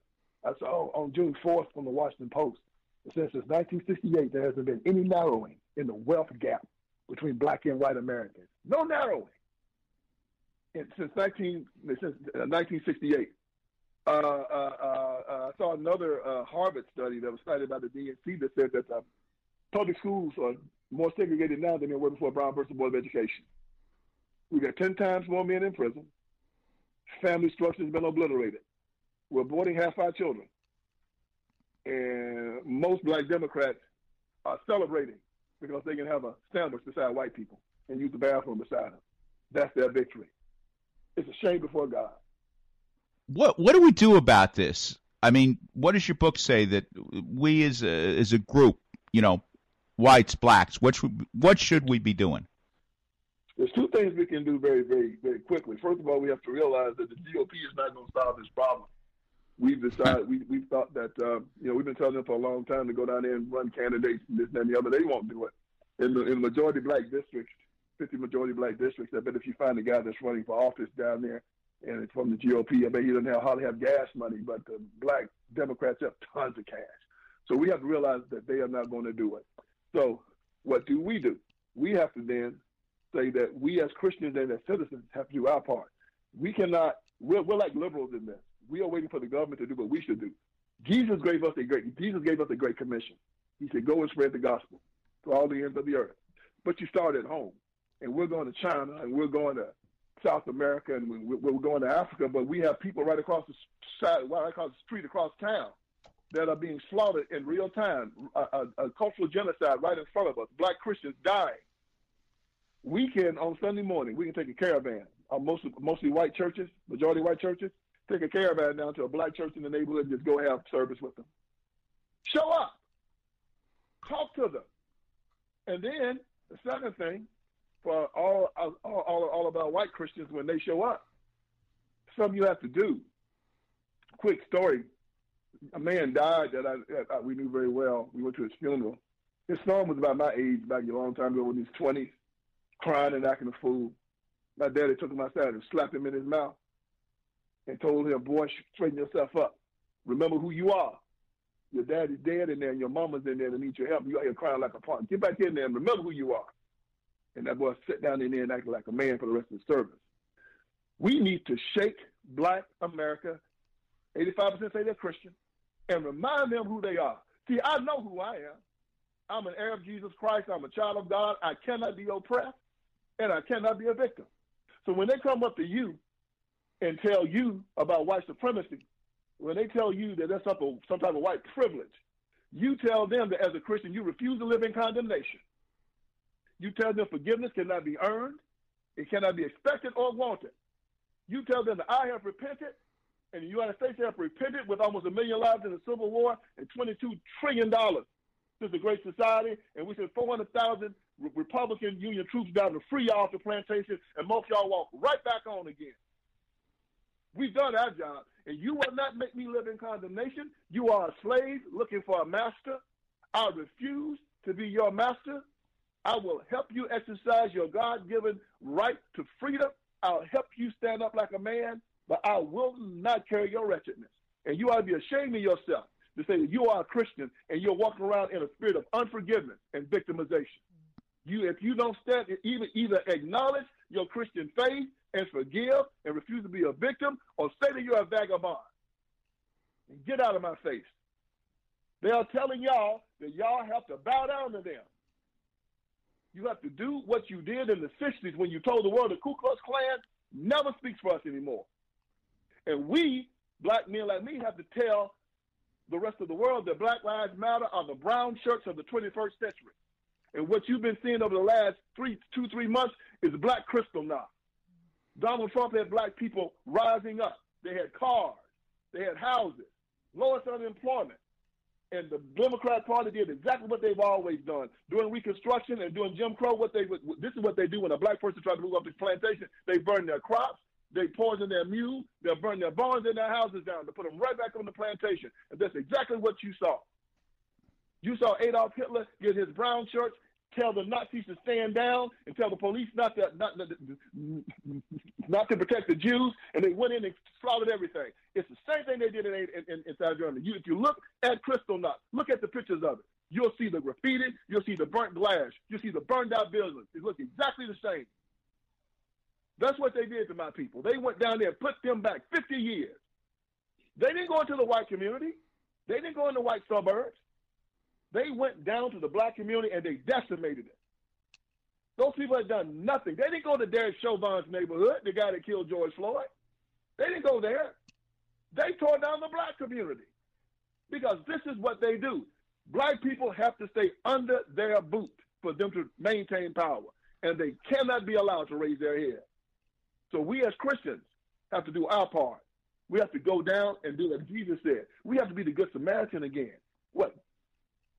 I saw on June 4th from the Washington Post. It says since 1968, there hasn't been any narrowing in the wealth gap between black and white Americans. No narrowing. And since 19, since uh, 1968. Uh, uh, uh, I saw another uh, Harvard study that was cited by the DNC that said that uh, public schools are more segregated now than they were before Brown versus Board of Education. We got 10 times more men in prison. Family structure has been obliterated. We're aborting half our children. And most black Democrats are celebrating because they can have a sandwich beside white people and use the bathroom beside them. That's their victory. It's a shame before God. What what do we do about this? I mean, what does your book say that we as a, as a group, you know, whites, blacks, what should, what should we be doing? There's two things we can do very, very, very quickly. First of all, we have to realize that the GOP is not going to solve this problem. We've decided, we, we've thought that, uh, you know, we've been telling them for a long time to go down there and run candidates and this, and the other. They won't do it. In the, in majority black districts, 50 majority black districts, I bet if you find a guy that's running for office down there and it's from the GOP, I bet he doesn't have, hardly have gas money, but the black Democrats have tons of cash. So we have to realize that they are not going to do it. So what do we do? We have to then say that we as Christians and as citizens have to do our part. We cannot, we're, we're like liberals in this. We are waiting for the government to do what we should do. Jesus gave us a great, Jesus gave us a great commission. He said, go and spread the gospel to all the ends of the earth. But you start at home. And we're going to China and we're going to South America and we, we're going to Africa, but we have people right across the side, right across the street, across town that are being slaughtered in real time, a, a, a, cultural genocide right in front of us, black Christians dying. We can, on Sunday morning, we can take a caravan, uh, mostly, mostly white churches, majority white churches, take a caravan down to a black church in the neighborhood and just go have service with them. Show up. Talk to them. And then the second thing, for all, all, all, all about white Christians when they show up, something you have to do. Quick story a man died that I, that I, we knew very well. We went to his funeral. His son was about my age back a long time ago in his twenties, crying and acting a fool. My daddy took him outside and slapped him in his mouth and told him, "Boy, straighten yourself up. Remember who you are. Your daddy's dead in there, and your mama's in there to need your help. You out here crying like a punk. Get back in there and remember who you are." And that boy sat down in there and acted like a man for the rest of the service. We need to shake Black America. 85% say they're Christian and remind them who they are. See, I know who I am. I'm an heir of Jesus Christ. I'm a child of God. I cannot be oppressed, and I cannot be a victim. So when they come up to you and tell you about white supremacy, when they tell you that that's some, some type of white privilege, you tell them that as a Christian, you refuse to live in condemnation. You tell them forgiveness cannot be earned, it cannot be expected or wanted. You tell them that I have repented and the United States have repented with almost a million lives in the Civil War and $22 trillion since the Great Society, and we sent 400,000 Republican Union troops down to free y'all off the plantation, and most y'all walk right back on again. We've done our job, and you will not make me live in condemnation. You are a slave looking for a master. I refuse to be your master. I will help you exercise your God given right to freedom. I'll help you stand up like a man but I will not carry your wretchedness. And you ought to be ashamed of yourself to say that you are a Christian and you're walking around in a spirit of unforgiveness and victimization. You, if you don't stand, either either acknowledge your Christian faith and forgive and refuse to be a victim, or say that you're a vagabond. And get out of my face. They are telling y'all that y'all have to bow down to them. You have to do what you did in the 60s when you told the world the Ku Klux Klan never speaks for us anymore. And we, black men like me, have to tell the rest of the world that Black Lives Matter are the brown shirts of the 21st century. And what you've been seeing over the last three, two, three months is black Kristallnacht. Donald Trump had black people rising up. They had cars, they had houses, lowest unemployment. And the Democrat Party did exactly what they've always done during Reconstruction and during Jim Crow. What they this is what they do when a black person tries to move up the plantation. They burn their crops, they poison their mules. They'll burn their barns and their houses down to put them right back on the plantation. And that's exactly what you saw. You saw Adolf Hitler get his brown shirts tell the Nazis to stand down and tell the police not to not, not, not to protect the Jews, and they went in and slaughtered everything. It's the same thing they did in, in, in inside Germany. You, if you look at Kristallnacht, look at the pictures of it. You'll see the graffiti, you'll see the burnt glass, you'll see the burned out buildings. It looks exactly the same. That's what they did to my people. They went down there and put them back 50 years. They didn't go into the white community. They didn't go into white suburbs. They went down to the black community and they decimated it. Those people had done nothing. They didn't go to Derek Chauvin's neighborhood, the guy that killed George Floyd. They didn't go there. They tore down the black community because this is what they do. Black people have to stay under their boot for them to maintain power, and they cannot be allowed to raise their head. So we as Christians have to do our part. We have to go down and do what Jesus said. We have to be the good Samaritan again. What?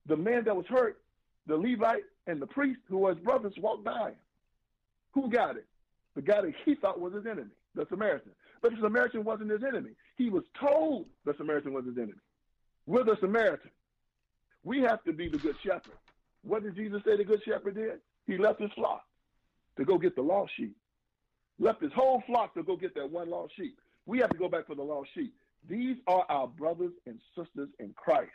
The man that was hurt, the Levite and the priest who were his brothers walked by him. Who got it? The guy that he thought was his enemy, the Samaritan. But the Samaritan wasn't his enemy. He was told the Samaritan was his enemy. We're the Samaritan. We have to be the good shepherd. What did Jesus say the good shepherd did? He left his flock to go get the lost sheep. Left his whole flock to go get that one lost sheep. We have to go back for the lost sheep. These are our brothers and sisters in Christ.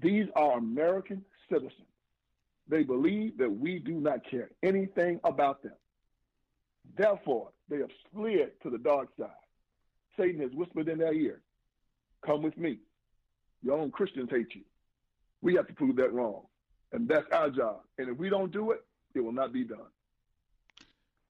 These are American citizens. They believe that we do not care anything about them. Therefore, they have slid to the dark side. Satan has whispered in their ear, Come with me. Your own Christians hate you. We have to prove that wrong. And that's our job. And if we don't do it, it will not be done.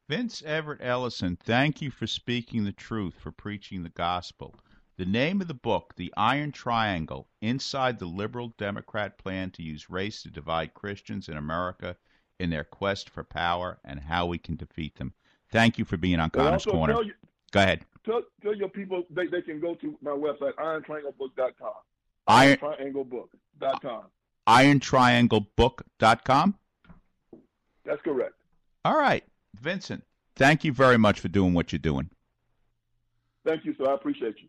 Vince Everett Ellison, thank you for speaking the truth, for preaching the gospel. The name of the book, The Iron Triangle Inside the Liberal Democrat Plan to Use Race to Divide Christians in America in Their Quest for Power and How We Can Defeat Them. Thank you for being on Connor's Corner. You, go ahead. Tell, tell your people they, they can go to my website, irontrianglebook.com. Iron, irontrianglebook.com. Irontrianglebook.com? That's correct. All right. Vincent, thank you very much for doing what you're doing. Thank you, sir. I appreciate you.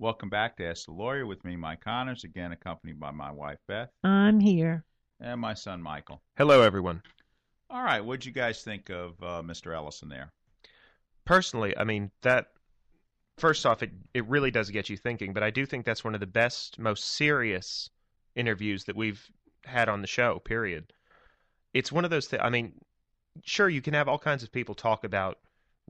Welcome back to Ask the Lawyer with me, Mike Connors, again accompanied by my wife Beth. I'm here. And my son Michael. Hello, everyone. All right, what'd you guys think of uh, Mr. Ellison there? Personally, I mean that. First off, it it really does get you thinking, but I do think that's one of the best, most serious interviews that we've had on the show. Period. It's one of those things. I mean, sure, you can have all kinds of people talk about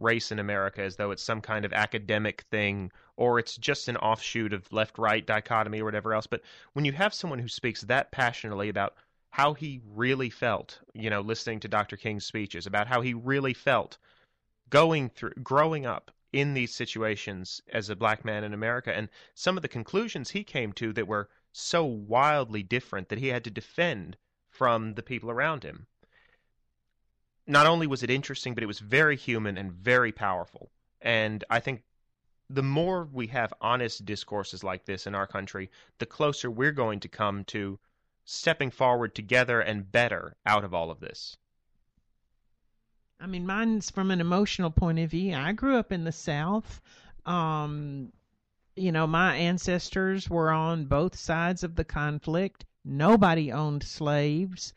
race in America as though it's some kind of academic thing or it's just an offshoot of left right dichotomy or whatever else. But when you have someone who speaks that passionately about how he really felt, you know, listening to Dr. King's speeches, about how he really felt going through, growing up in these situations as a black man in America, and some of the conclusions he came to that were so wildly different that he had to defend from the people around him not only was it interesting, but it was very human and very powerful. And I think the more we have honest discourses like this in our country, the closer we're going to come to stepping forward together and better out of all of this. I mean, mine's from an emotional point of view. I grew up in the South. Um, you know, my ancestors were on both sides of the conflict. Nobody owned slaves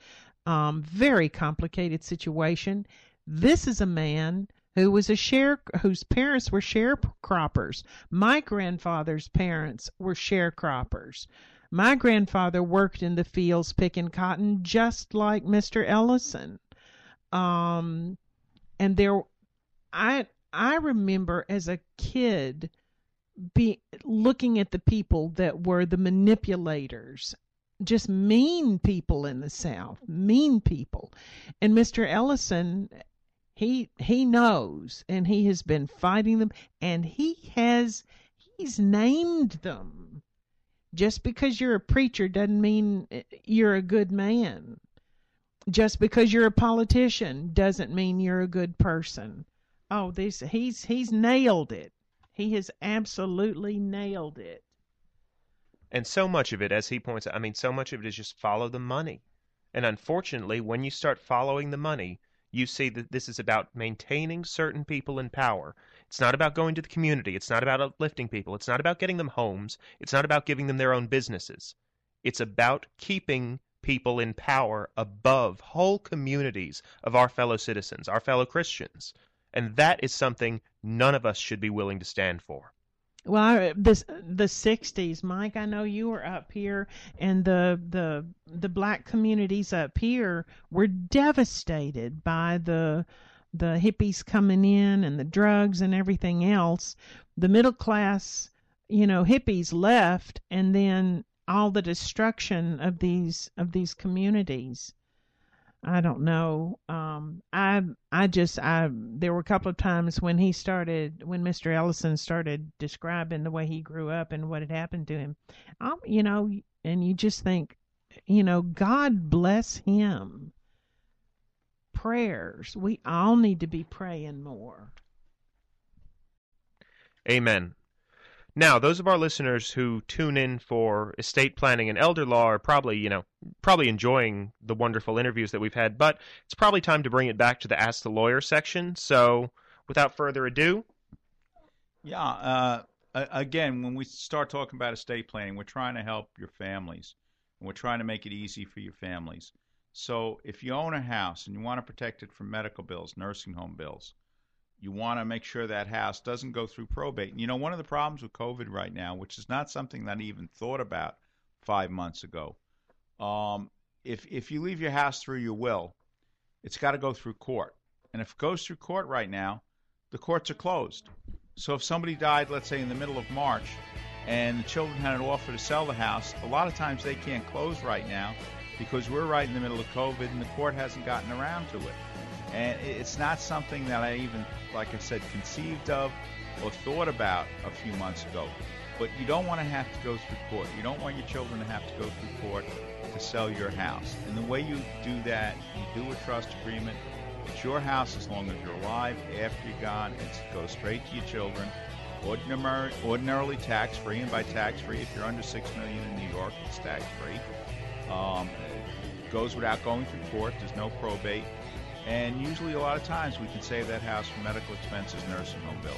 um, very complicated situation. This is a man who was a share whose parents were sharecroppers. My grandfather's parents were sharecroppers. My grandfather worked in the fields picking cotton just like Mr. Ellison. Um, and there I I remember as a kid be looking at the people that were the manipulators just mean people in the South, mean people. And Mr. Ellison, he he knows, and he has been fighting them, and he has he's named them. Just because you're a preacher doesn't mean eh, you're a good man. Just because you're a politician doesn't mean you're a good person. Oh, this he's he's nailed it. He has absolutely nailed it. And so much of it, as he points out, I mean, so much of it is just follow the money. And unfortunately, when you start following the money, you see that this is about maintaining certain people in power. It's not about going to the community. It's not about uplifting people. It's not about getting them homes. It's not about giving them their own businesses. It's about keeping people in power above whole communities of our fellow citizens, our fellow Christians. And that is something none of us should be willing to stand for. Well, this the '60s, Mike. I know you were up here, and the the the black communities up here were devastated by the the hippies coming in and the drugs and everything else. The middle class, you know, hippies left, and then all the destruction of these of these communities. I don't know. Um, I I just I there were a couple of times when he started when Mr. Ellison started describing the way he grew up and what had happened to him. Um, you know, and you just think, you know, God bless him. Prayers. We all need to be praying more. Amen. Now, those of our listeners who tune in for estate planning and elder law are probably, you know, probably enjoying the wonderful interviews that we've had, but it's probably time to bring it back to the Ask the Lawyer section. So, without further ado. Yeah, uh, again, when we start talking about estate planning, we're trying to help your families, and we're trying to make it easy for your families. So, if you own a house and you want to protect it from medical bills, nursing home bills, you want to make sure that house doesn't go through probate. You know, one of the problems with COVID right now, which is not something that I even thought about five months ago, um, if if you leave your house through your will, it's got to go through court, and if it goes through court right now, the courts are closed. So if somebody died, let's say in the middle of March, and the children had an offer to sell the house, a lot of times they can't close right now because we're right in the middle of COVID and the court hasn't gotten around to it. And it's not something that I even, like I said, conceived of or thought about a few months ago. But you don't want to have to go through court. You don't want your children to have to go through court to sell your house. And the way you do that, you do a trust agreement. It's your house as long as you're alive. After you're gone, it goes straight to your children. Ordinary, ordinarily tax free, and by tax free, if you're under six million in New York, it's tax free. Um, goes without going through court. There's no probate. And usually, a lot of times, we can save that house for medical expenses, nursing home bills.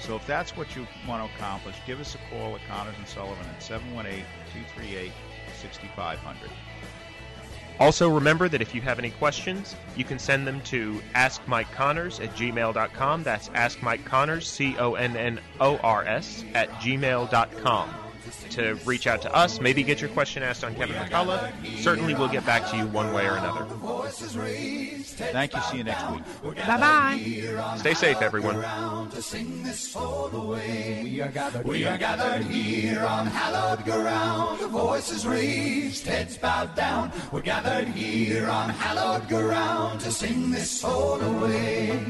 So if that's what you want to accomplish, give us a call at Connors and Sullivan at 718-238-6500. Also, remember that if you have any questions, you can send them to askmikeconnors at gmail.com. That's askmikeconnors, C-O-N-N-O-R-S, at gmail.com to reach out to us, maybe get your question asked on Kevin McCullough. Certainly we'll get back to you one way or another. Thank you. See you next week. Bye bye. Stay safe, everyone. We are gathered, we are gathered here on hallowed ground. Voices raised, heads bowed down. We're gathered here on hallowed ground to sing this soul away.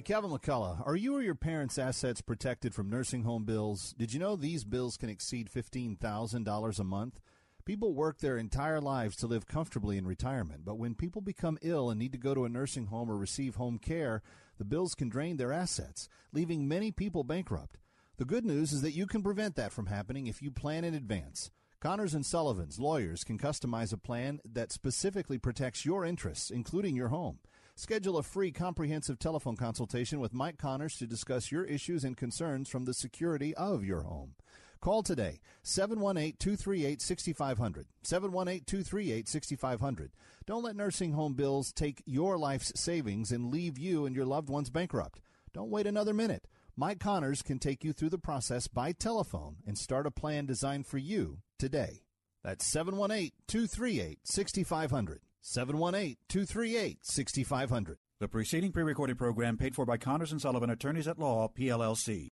Kevin McCullough. Are you or your parents' assets protected from nursing home bills? Did you know these bills can exceed $15,000 a month? People work their entire lives to live comfortably in retirement, but when people become ill and need to go to a nursing home or receive home care, the bills can drain their assets, leaving many people bankrupt. The good news is that you can prevent that from happening if you plan in advance. Connors and Sullivan's lawyers can customize a plan that specifically protects your interests, including your home. Schedule a free comprehensive telephone consultation with Mike Connors to discuss your issues and concerns from the security of your home. Call today 718 238 6500. 718 238 6500. Don't let nursing home bills take your life's savings and leave you and your loved ones bankrupt. Don't wait another minute. Mike Connors can take you through the process by telephone and start a plan designed for you today. That's 718 238 6500. 718 238 6500. The preceding pre recorded program paid for by Connors and Sullivan Attorneys at Law, PLLC.